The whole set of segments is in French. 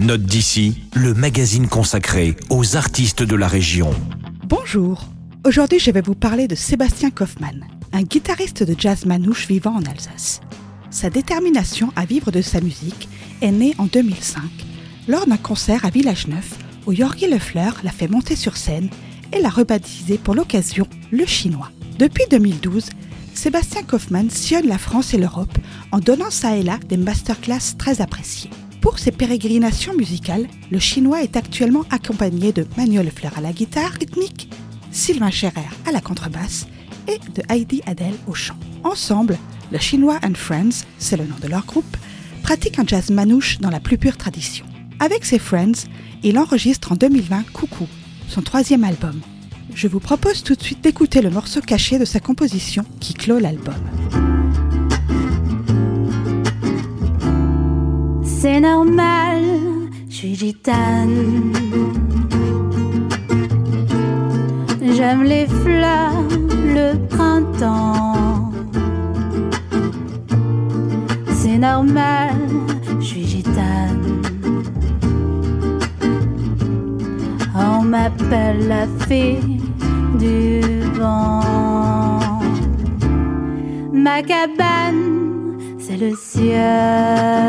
Note d'ici, le magazine consacré aux artistes de la région. Bonjour. Aujourd'hui, je vais vous parler de Sébastien Kaufmann, un guitariste de jazz manouche vivant en Alsace. Sa détermination à vivre de sa musique est née en 2005, lors d'un concert à Village Neuf, où Yorgi Lefleur l'a fait monter sur scène et l'a rebaptisé pour l'occasion le Chinois. Depuis 2012, Sébastien Kaufmann sillonne la France et l'Europe en donnant ça et là des masterclass très appréciées. Pour ses pérégrinations musicales, le chinois est actuellement accompagné de Manuel Fleur à la guitare rythmique, Sylvain Scherer à la contrebasse et de Heidi Adel au chant. Ensemble, le Chinois and Friends, c'est le nom de leur groupe, pratique un jazz manouche dans la plus pure tradition. Avec ses Friends, il enregistre en 2020 Coucou, son troisième album. Je vous propose tout de suite d'écouter le morceau caché de sa composition qui clôt l'album. C'est normal, je suis gitane. J'aime les fleurs, le printemps. C'est normal, je suis gitane. On m'appelle la fée du vent. Ma cabane, c'est le ciel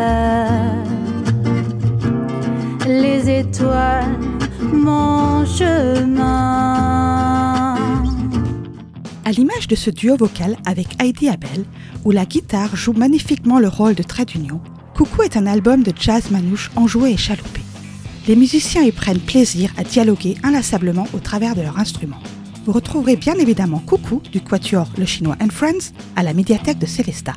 étoiles. À l'image de ce duo vocal avec Heidi Abel, où la guitare joue magnifiquement le rôle de trait d'union, Coucou est un album de jazz manouche enjoué et chaloupé. Les musiciens y prennent plaisir à dialoguer inlassablement au travers de leurs instruments. Vous retrouverez bien évidemment Coucou du quatuor Le Chinois and Friends à la médiathèque de Célestat.